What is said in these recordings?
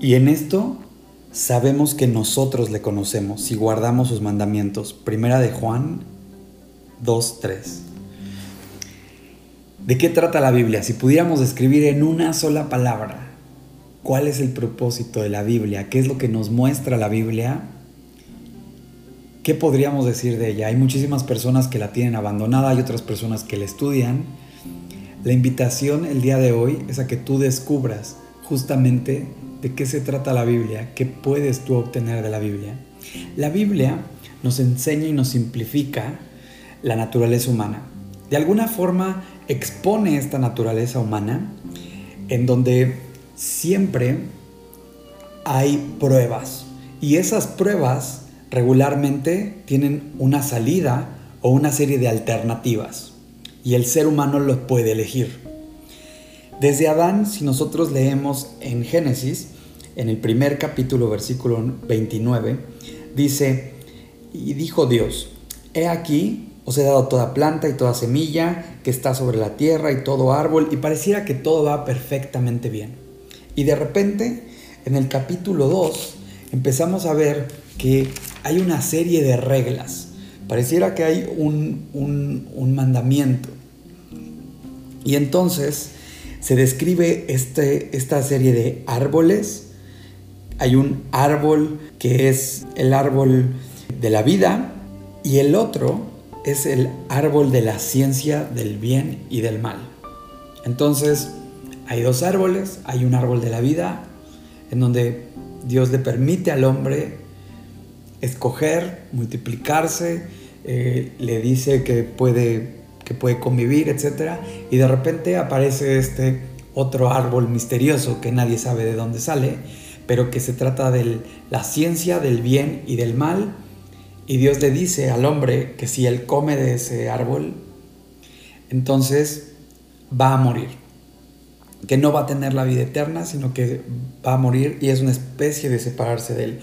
Y en esto sabemos que nosotros le conocemos si guardamos sus mandamientos. Primera de Juan 2.3. ¿De qué trata la Biblia? Si pudiéramos describir en una sola palabra cuál es el propósito de la Biblia, qué es lo que nos muestra la Biblia, ¿qué podríamos decir de ella? Hay muchísimas personas que la tienen abandonada, hay otras personas que la estudian. La invitación el día de hoy es a que tú descubras justamente de qué se trata la Biblia, qué puedes tú obtener de la Biblia. La Biblia nos enseña y nos simplifica la naturaleza humana. De alguna forma expone esta naturaleza humana en donde siempre hay pruebas y esas pruebas regularmente tienen una salida o una serie de alternativas y el ser humano los puede elegir. Desde Adán, si nosotros leemos en Génesis, en el primer capítulo, versículo 29, dice, y dijo Dios, he aquí, os he dado toda planta y toda semilla que está sobre la tierra y todo árbol, y pareciera que todo va perfectamente bien. Y de repente, en el capítulo 2, empezamos a ver que hay una serie de reglas. Pareciera que hay un, un mandamiento. Y entonces se describe este, esta serie de árboles. Hay un árbol que es el árbol de la vida y el otro es el árbol de la ciencia del bien y del mal. Entonces, hay dos árboles, hay un árbol de la vida en donde Dios le permite al hombre escoger, multiplicarse, eh, le dice que puede que puede convivir, etc. Y de repente aparece este otro árbol misterioso que nadie sabe de dónde sale, pero que se trata de la ciencia del bien y del mal. Y Dios le dice al hombre que si él come de ese árbol, entonces va a morir. Que no va a tener la vida eterna, sino que va a morir y es una especie de separarse de él.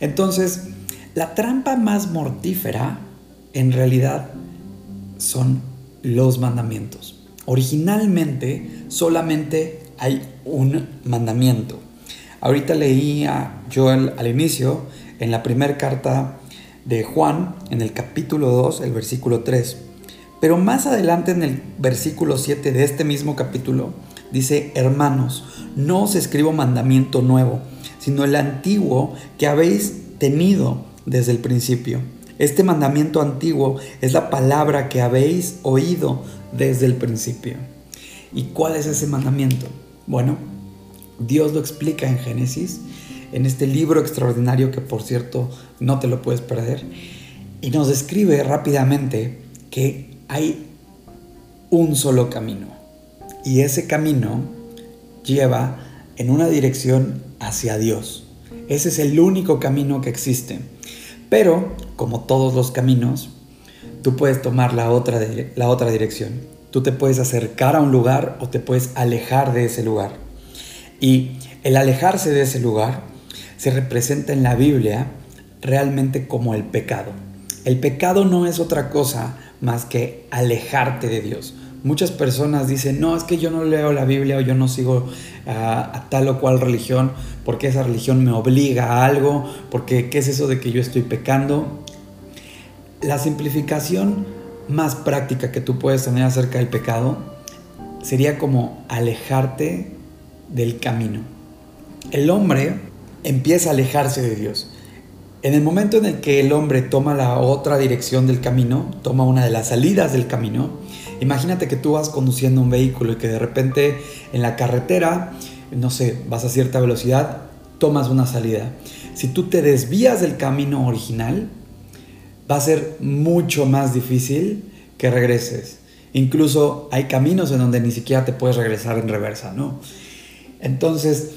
Entonces, la trampa más mortífera en realidad son los mandamientos. Originalmente solamente hay un mandamiento. Ahorita leía yo al, inicio, en la primera carta de Juan, en el capítulo 2, el versículo 3. Pero más adelante en el versículo 7 de este mismo capítulo, dice, hermanos, no os escribo mandamiento nuevo, sino el antiguo que habéis tenido desde el principio. Este mandamiento antiguo es la palabra que habéis oído desde el principio. ¿Y cuál es ese mandamiento? Bueno, Dios lo explica en Génesis, en este libro extraordinario que por cierto no te lo puedes perder, y nos describe rápidamente que hay un solo camino. Y ese camino lleva en una dirección hacia Dios. Ese es el único camino que existe. Pero, como todos los caminos, tú puedes tomar la otra, la otra dirección. Tú te puedes acercar a un lugar o te puedes alejar de ese lugar. Y el alejarse de ese lugar se representa en la Biblia realmente como el pecado. El pecado no es otra cosa más que alejarte de Dios. Muchas personas dicen, no, es que yo no leo la Biblia o yo no sigo a, tal o cual religión porque esa religión me obliga a algo, porque ¿qué es eso de que yo estoy pecando? La simplificación más práctica que tú puedes tener acerca del pecado sería como alejarte del camino. El hombre empieza a alejarse de Dios. En el momento en el que el hombre toma la otra dirección del camino, toma una de las salidas del camino, Imagínate que tú vas conduciendo un vehículo y que de repente en la carretera, no sé, vas a cierta velocidad, tomas una salida. Si tú te desvías del camino original, va a ser mucho más difícil que regreses. Incluso hay caminos en donde ni siquiera te puedes regresar en reversa, ¿no? Entonces,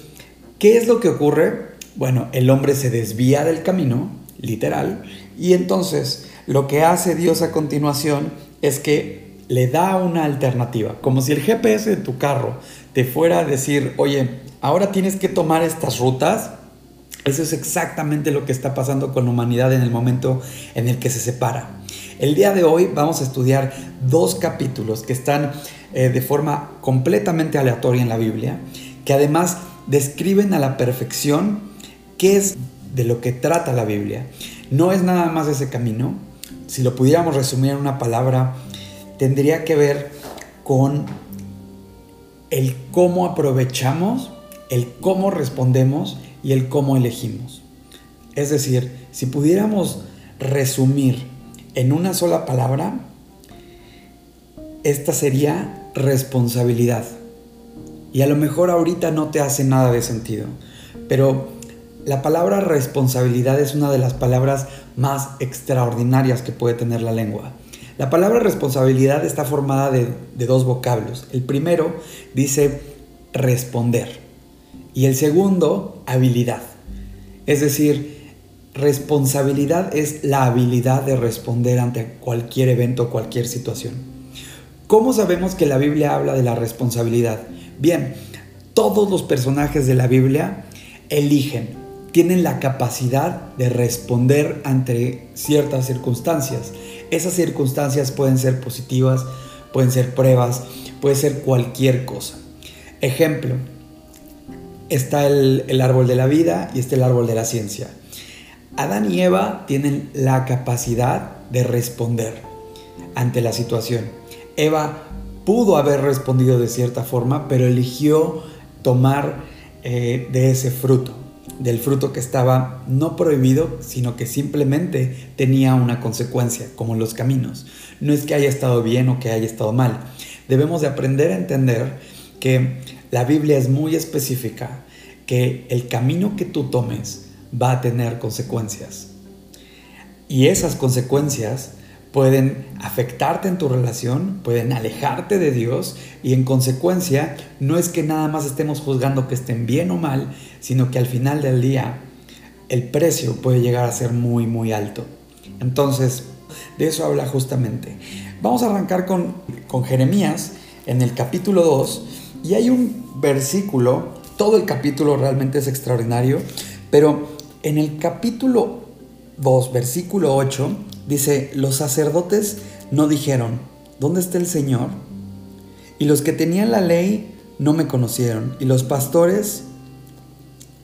¿qué es lo que ocurre? Bueno, el hombre se desvía del camino, literal, y entonces lo que hace Dios a continuación es que le da una alternativa, como si el GPS de tu carro te fuera a decir, oye, ahora tienes que tomar estas rutas. Eso es exactamente lo que está pasando con la humanidad en el momento en el que se separa. El día de hoy vamos a estudiar dos capítulos que están eh, de forma completamente aleatoria en la Biblia, que además describen a la perfección qué es de lo que trata la Biblia. No es nada más ese camino. Si lo pudiéramos resumir en una palabra, tendría que ver con el cómo aprovechamos, el cómo respondemos y el cómo elegimos. Es decir, si pudiéramos resumir en una sola palabra, esta sería responsabilidad. Y a lo mejor ahorita no te hace nada de sentido, pero la palabra responsabilidad es una de las palabras más extraordinarias que puede tener la lengua. La palabra responsabilidad está formada de, dos vocablos. El primero dice responder y el segundo habilidad. Es decir, responsabilidad es la habilidad de responder ante cualquier evento cualquier situación. ¿Cómo sabemos que la Biblia habla de la responsabilidad? Bien, todos los personajes de la Biblia eligen, tienen la capacidad de responder ante ciertas circunstancias. Esas circunstancias pueden ser positivas, pueden ser pruebas, puede ser cualquier cosa. Ejemplo, está el, el, árbol de la vida y está el árbol de la ciencia. Adán y Eva tienen la capacidad de responder ante la situación. Eva pudo haber respondido de cierta forma, pero eligió tomar eh, de ese fruto, del fruto que estaba no prohibido, sino que simplemente tenía una consecuencia, como los caminos. No es que haya estado bien o que haya estado mal. Debemos de aprender a entender que la Biblia es muy específica, que el camino que tú tomes va a tener consecuencias. Y esas consecuencias pueden afectarte en tu relación, pueden alejarte de Dios y en consecuencia no es que nada más estemos juzgando que estén bien o mal, sino que al final del día el precio puede llegar a ser muy muy alto. Entonces, de eso habla justamente. Vamos a arrancar con, con Jeremías en el capítulo 2 y hay un versículo, todo el capítulo realmente es extraordinario, pero en el capítulo 2, versículo 8, Dice, los sacerdotes no dijeron, ¿dónde está el Señor? Y los que tenían la ley no me conocieron. Y los pastores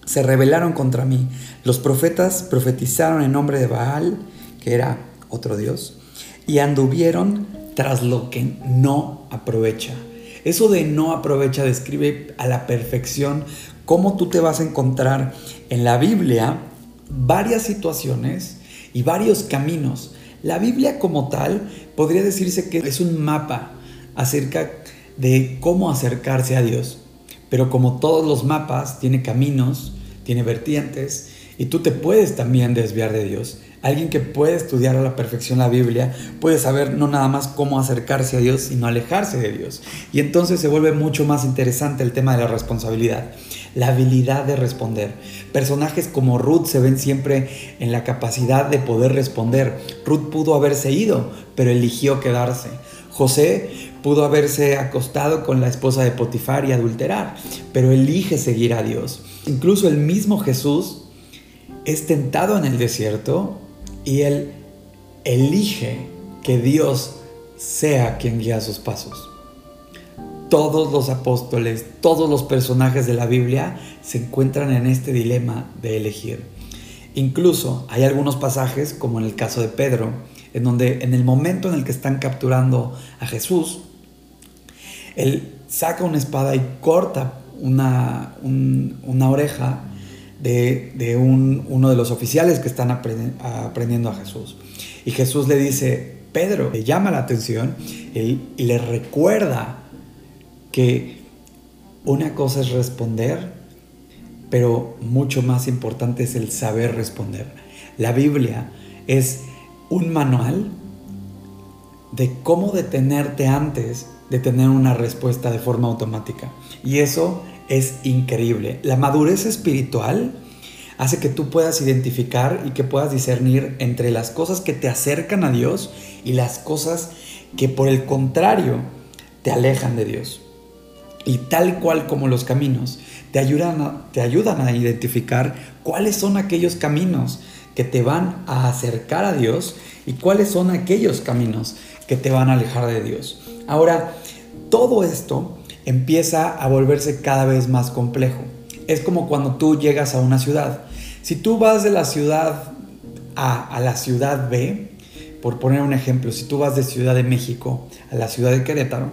se rebelaron contra mí. Los profetas profetizaron en nombre de Baal, que era otro Dios, y anduvieron tras lo que no aprovecha. Eso de no aprovecha describe a la perfección cómo tú te vas a encontrar en la Biblia varias situaciones y varios caminos. La Biblia como tal podría decirse que es un mapa acerca de cómo acercarse a Dios. Pero como todos los mapas, tiene caminos, tiene vertientes, y tú te puedes también desviar de Dios. Alguien que puede estudiar a la perfección la Biblia puede saber no nada más cómo acercarse a Dios, sino alejarse de Dios. Y entonces se vuelve mucho más interesante el tema de la responsabilidad la habilidad de responder. Personajes como Ruth se ven siempre en la capacidad de poder responder. Ruth pudo haberse ido, pero eligió quedarse. José pudo haberse acostado con la esposa de Potifar y adulterar, pero elige seguir a Dios. Incluso el mismo Jesús es tentado en el desierto y él elige que Dios sea quien guía sus pasos todos los apóstoles, todos los personajes de la Biblia se encuentran en este dilema de elegir. Incluso hay algunos pasajes, como en el caso de Pedro, en donde en el momento en el que están capturando a Jesús, él saca una espada y corta una, una oreja de, uno de los oficiales que están aprendiendo a Jesús. Y Jesús le dice, Pedro, le llama la atención y le recuerda que una cosa es responder, pero mucho más importante es el saber responder. La Biblia es un manual de cómo detenerte antes de tener una respuesta de forma automática. Y eso es increíble. La madurez espiritual hace que tú puedas identificar y que puedas discernir entre las cosas que te acercan a Dios y las cosas que por el contrario te alejan de Dios y tal cual como los caminos, te ayudan, a, identificar cuáles son aquellos caminos que te van a acercar a Dios y cuáles son aquellos caminos que te van a alejar de Dios. Ahora, todo esto empieza a volverse cada vez más complejo. es como cuando tú llegas a una ciudad. Si tú vas de la ciudad A a la ciudad B, por poner un ejemplo, si tú vas de Ciudad de México a la ciudad de Querétaro,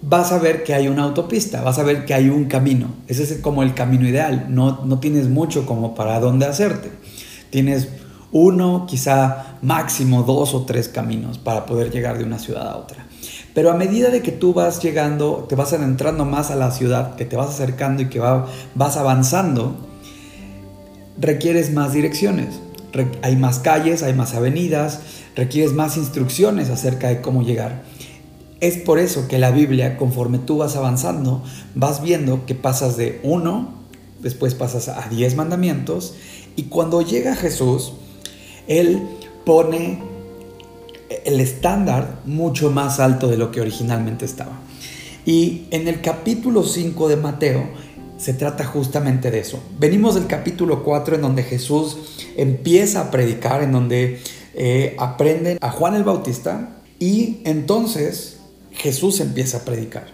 vas a ver que hay una autopista, vas a ver que hay un camino. Ese es como el camino ideal. No, no tienes mucho como para dónde hacerte. Tienes uno, quizá máximo dos o tres caminos para poder llegar de una ciudad a otra. Pero a medida de que tú vas llegando, te vas adentrando más a la ciudad, que te vas acercando y que vas avanzando, requieres más direcciones. hay más calles, hay más avenidas, requieres más instrucciones acerca de cómo llegar. Es por eso que la Biblia, conforme tú vas avanzando, vas viendo que pasas de uno, después pasas a diez mandamientos, y cuando llega Jesús, Él pone el estándar mucho más alto de lo que originalmente estaba. Y en el capítulo 5 de Mateo se trata justamente de eso. Venimos del capítulo 4 en donde Jesús empieza a predicar, en donde eh, aprenden a Juan el Bautista y entonces Jesús empieza a predicar.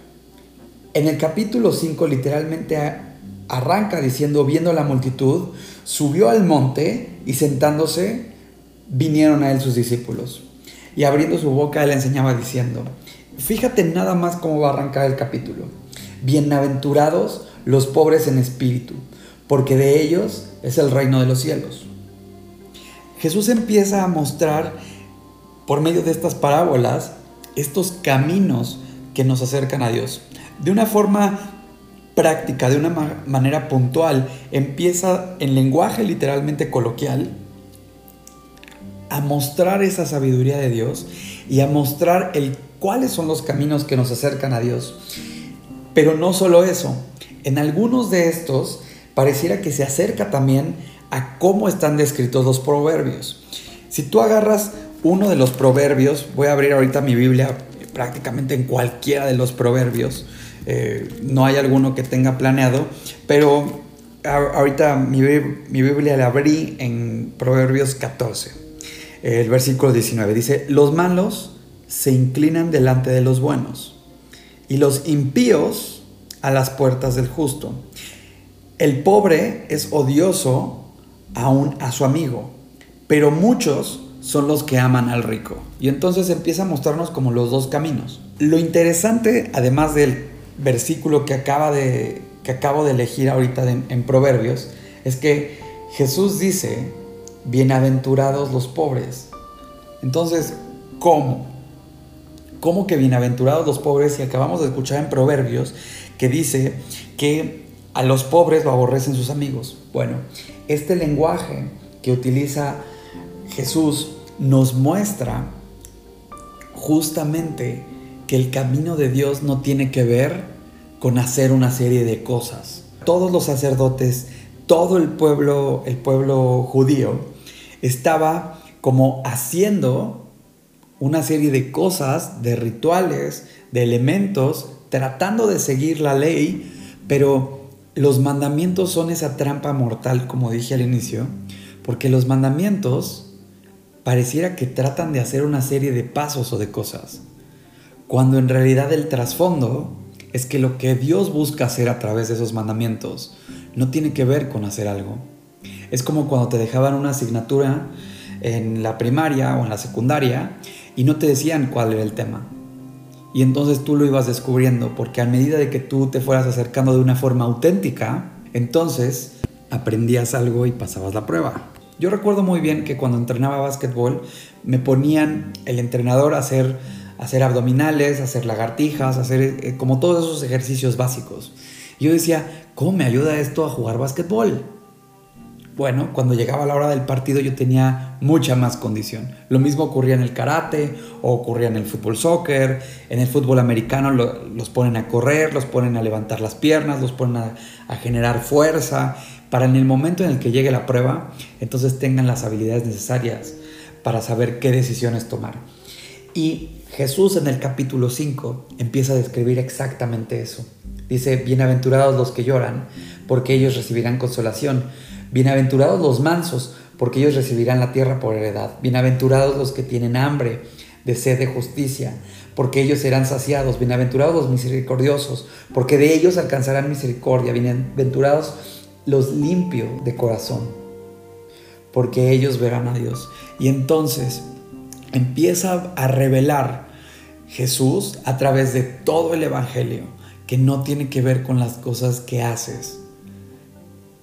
En el capítulo 5 literalmente arranca diciendo, viendo la multitud, subió al monte y sentándose vinieron a él sus discípulos. Y abriendo su boca él enseñaba diciendo, fíjate nada más cómo va a arrancar el capítulo. Bienaventurados los pobres en espíritu, porque de ellos es el reino de los cielos. Jesús empieza a mostrar por medio de estas parábolas estos caminos que nos acercan a Dios. De una forma práctica, de una manera puntual, empieza en lenguaje literalmente coloquial a mostrar esa sabiduría de Dios y a mostrar el cuáles son los caminos que nos acercan a Dios. Pero no solo eso, en algunos de estos pareciera que se acerca también a cómo están descritos los proverbios. Si tú agarras uno de los proverbios, voy a abrir ahorita mi Biblia prácticamente en cualquiera de los proverbios, eh, no hay alguno que tenga planeado, pero ahorita mi, mi Biblia la abrí en Proverbios 14, el versículo 19, dice, los malos se inclinan delante de los buenos y los impíos a las puertas del justo. El pobre es odioso aún a su amigo, pero muchos son los que aman al rico. Y entonces empieza a mostrarnos como los dos caminos. Lo interesante, además del versículo que, acaba de, que acabo de elegir ahorita en Proverbios, es que Jesús dice, bienaventurados los pobres. Entonces, ¿cómo? ¿Cómo que bienaventurados los pobres? Si acabamos de escuchar en Proverbios que dice que a los pobres lo aborrecen sus amigos. Bueno, este lenguaje que utiliza Jesús nos muestra justamente que el camino de Dios no tiene que ver con hacer una serie de cosas. Todos los sacerdotes, todo el pueblo, el pueblo judío estaba como haciendo una serie de cosas, de rituales, de elementos, tratando de seguir la ley, pero los mandamientos son esa trampa mortal, como dije al inicio, porque los mandamientos pareciera que tratan de hacer una serie de pasos o de cosas, cuando en realidad el trasfondo es que lo que Dios busca hacer a través de esos mandamientos no tiene que ver con hacer algo. Es como cuando te dejaban una asignatura en la primaria o en la secundaria y no te decían cuál era el tema. Y entonces tú lo ibas descubriendo, porque a medida de que tú te fueras acercando de una forma auténtica, entonces aprendías algo y pasabas la prueba. Yo recuerdo muy bien que cuando entrenaba básquetbol me ponían el entrenador a hacer, abdominales, hacer lagartijas, hacer eh, como todos esos ejercicios básicos. Y yo decía, ¿cómo me ayuda esto a jugar básquetbol? Bueno, cuando llegaba la hora del partido yo tenía mucha más condición. Lo mismo ocurría en el karate o ocurría en el fútbol soccer. En el fútbol americano los ponen a correr, los ponen a levantar las piernas, los ponen a, a generar fuerza para en el momento en el que llegue la prueba, entonces tengan las habilidades necesarias para saber qué decisiones tomar. Y Jesús en el capítulo 5 empieza a describir exactamente eso. Dice, bienaventurados los que lloran, porque ellos recibirán consolación. Bienaventurados los mansos, porque ellos recibirán la tierra por heredad. Bienaventurados los que tienen hambre de sed de justicia, porque ellos serán saciados. Bienaventurados los misericordiosos, porque de ellos alcanzarán misericordia. Bienaventurados los limpios de corazón, porque ellos verán a Dios. Y entonces empieza a revelar Jesús a través de todo el Evangelio, que no tiene que ver con las cosas que haces,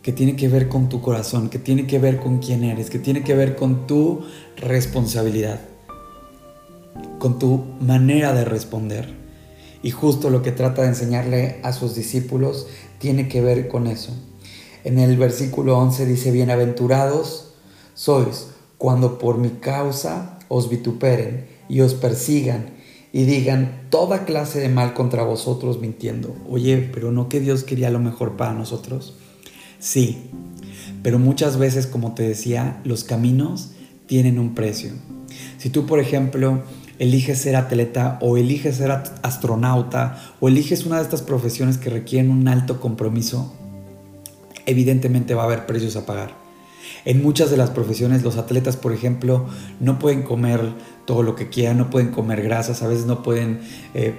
que tiene que ver con tu corazón, que tiene que ver con quién eres, que tiene que ver con tu responsabilidad, con tu manera de responder. Y justo lo que trata de enseñarle a sus discípulos tiene que ver con eso. En el versículo 11 dice, bienaventurados sois cuando por mi causa os vituperen y os persigan y digan toda clase de mal contra vosotros mintiendo. Oye, pero no que Dios quería lo mejor para nosotros. Sí, pero muchas veces, como te decía, los caminos tienen un precio. Si tú, por ejemplo, eliges ser atleta o eliges ser astronauta o eliges una de estas profesiones que requieren un alto compromiso, evidentemente va a haber precios a pagar. En muchas de las profesiones los atletas, por ejemplo, no pueden comer todo lo que quieran, no pueden comer grasas, a veces no pueden eh,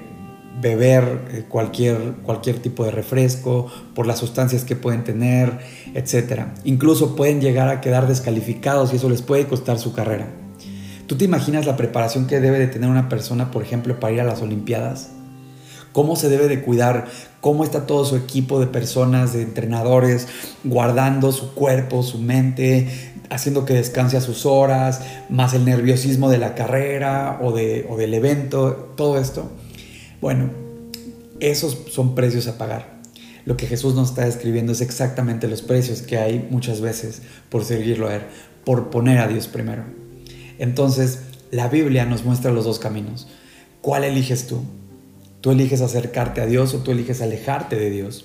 beber eh, cualquier, cualquier tipo de refresco por las sustancias que pueden tener, etc. Incluso pueden llegar a quedar descalificados y eso les puede costar su carrera. ¿Tú te imaginas la preparación que debe de tener una persona, por ejemplo, para ir a las Olimpiadas? cómo se debe de cuidar, cómo está todo su equipo de personas, de entrenadores, guardando su cuerpo, su mente, haciendo que descanse a sus horas, más el nerviosismo de la carrera o, de, o del evento, todo esto. Bueno, esos son precios a pagar. Lo que Jesús nos está describiendo es exactamente los precios que hay muchas veces por seguirlo a Él, por poner a Dios primero. Entonces, la Biblia nos muestra los dos caminos. ¿Cuál eliges tú? Tú eliges acercarte a Dios o tú eliges alejarte de Dios.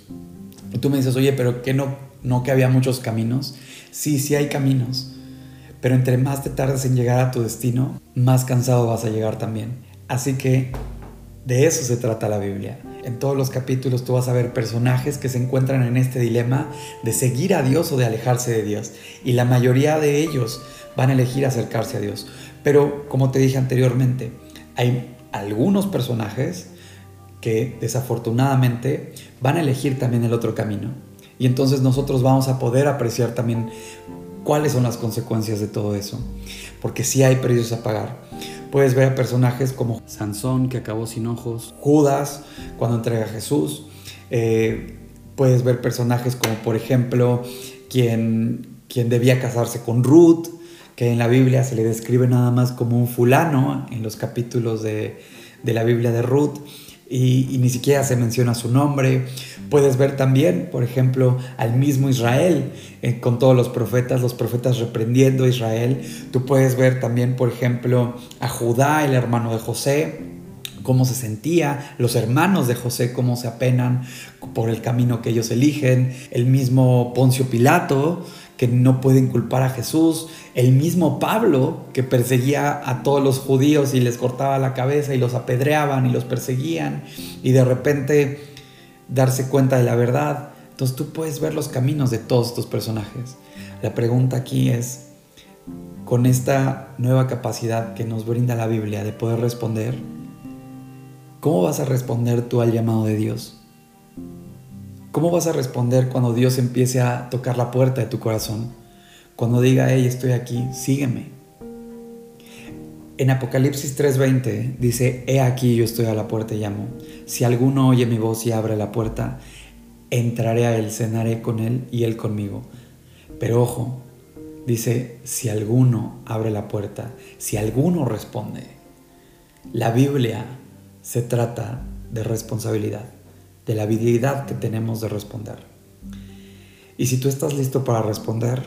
Y tú me dices, oye, pero ¿qué no, no que había muchos caminos? Sí, sí hay caminos. Pero entre más te tardes en llegar a tu destino, más cansado vas a llegar también. Así que de eso se trata la Biblia. En todos los capítulos tú vas a ver personajes que se encuentran en este dilema de seguir a Dios o de alejarse de Dios. Y la mayoría de ellos van a elegir acercarse a Dios. Pero como te dije anteriormente, hay algunos personajes que desafortunadamente van a elegir también el otro camino. Y entonces nosotros vamos a poder apreciar también cuáles son las consecuencias de todo eso. Porque sí hay precios a pagar. Puedes ver a personajes como Sansón, que acabó sin ojos, Judas, cuando entrega a Jesús. Eh, puedes ver personajes como, por ejemplo, quien, quien debía casarse con Ruth, que en la Biblia se le describe nada más como un fulano en los capítulos de, de la Biblia de Ruth y, ni siquiera se menciona su nombre. Puedes ver también, por ejemplo, al mismo Israel eh, con todos los profetas, los profetas reprendiendo a Israel. Tú puedes ver también, por ejemplo, a Judá, el hermano de José, cómo se sentía, los hermanos de José cómo se apenan por el camino que ellos eligen, el mismo Poncio Pilato, que no pueden culpar a Jesús, el mismo Pablo que perseguía a todos los judíos y les cortaba la cabeza y los apedreaban y los perseguían y de repente darse cuenta de la verdad. Entonces tú puedes ver los caminos de todos estos personajes. La pregunta aquí es, con esta nueva capacidad que nos brinda la Biblia de poder responder, ¿cómo vas a responder tú al llamado de Dios? ¿Cómo vas a responder cuando Dios empiece a tocar la puerta de tu corazón? Cuando diga, hey, estoy aquí, sígueme. En Apocalipsis 3:20 dice, he aquí yo estoy a la puerta y llamo. Si alguno oye mi voz y abre la puerta, entraré a él, cenaré con él y él conmigo. Pero ojo, dice, si alguno abre la puerta, si alguno responde. La Biblia se trata de responsabilidad de la habilidad que tenemos de responder. Y si tú estás listo para responder,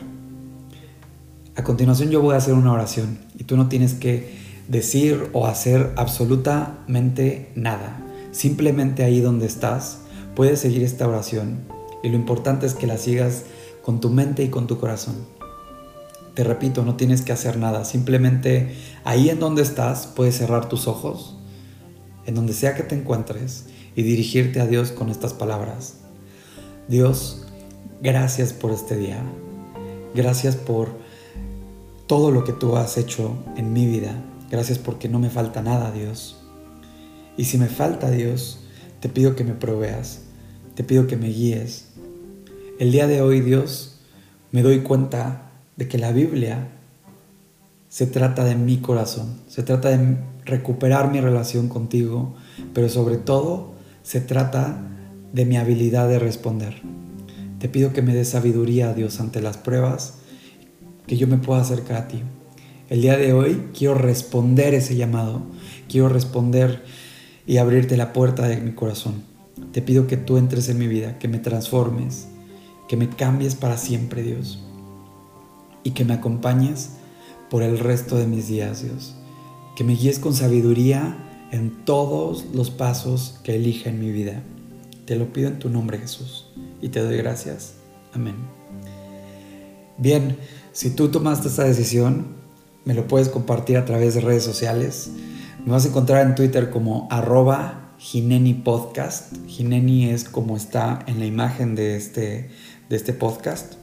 a continuación yo voy a hacer una oración y tú no tienes que decir o hacer absolutamente nada. Simplemente ahí donde estás puedes seguir esta oración y lo importante es que la sigas con tu mente y con tu corazón. Te repito, no tienes que hacer nada, simplemente ahí en donde estás puedes cerrar tus ojos, en donde sea que te encuentres y dirigirte a Dios con estas palabras. Dios, gracias por este día. Gracias por todo lo que tú has hecho en mi vida. Gracias porque no me falta nada, Dios. Y si me falta, Dios, te pido que me proveas, te pido que me guíes. El día de hoy, Dios, me doy cuenta de que la Biblia se trata de mi corazón, se trata de recuperar mi relación contigo, pero sobre todo se trata de mi habilidad de responder. Te pido que me des sabiduría, Dios, ante las pruebas, que yo me pueda acercar a ti. El día de hoy quiero responder ese llamado, quiero responder y abrirte la puerta de mi corazón. Te pido que tú entres en mi vida, que me transformes, que me cambies para siempre, Dios, y que me acompañes por el resto de mis días, Dios. Que me guíes con sabiduría en todos los pasos que elija en mi vida. Te lo pido en tu nombre, Jesús, y te doy gracias. Amén. Bien, si tú tomaste esta decisión, me lo puedes compartir a través de redes sociales. Me vas a encontrar en Twitter como arroba Gineni Podcast. Gineni es como está en la imagen de este, de este podcast.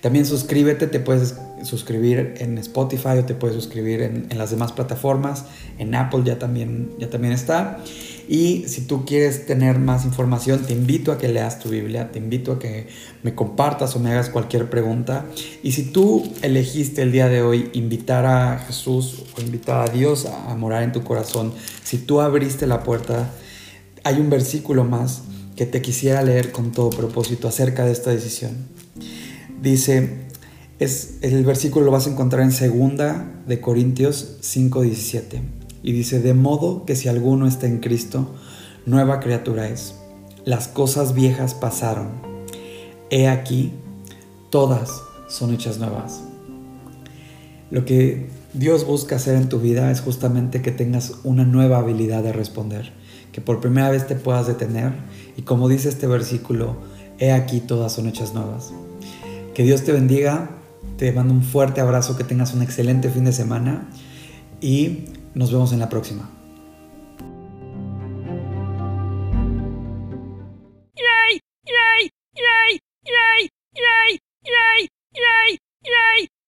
También suscríbete, te puedes suscribir en Spotify o te puedes suscribir en, las demás plataformas. En Apple ya también, ya también está. Y si tú quieres tener más información, te invito a que leas tu Biblia, te invito a que me compartas o me hagas cualquier pregunta. Y si tú elegiste el día de hoy invitar a Jesús o invitar a Dios a morar en tu corazón, si tú abriste la puerta, hay un versículo más que te quisiera leer con todo propósito acerca de esta decisión. Dice, es, el versículo lo vas a encontrar en segunda de Corintios 5:17 y dice, de modo que si alguno está en Cristo, nueva criatura es. Las cosas viejas pasaron. He aquí, todas son hechas nuevas. Lo que Dios busca hacer en tu vida es justamente que tengas una nueva habilidad de responder, que por primera vez te puedas detener y como dice este versículo, he aquí todas son hechas nuevas. Que Dios te bendiga, te mando un fuerte abrazo, que tengas un excelente fin de semana y nos vemos en la próxima.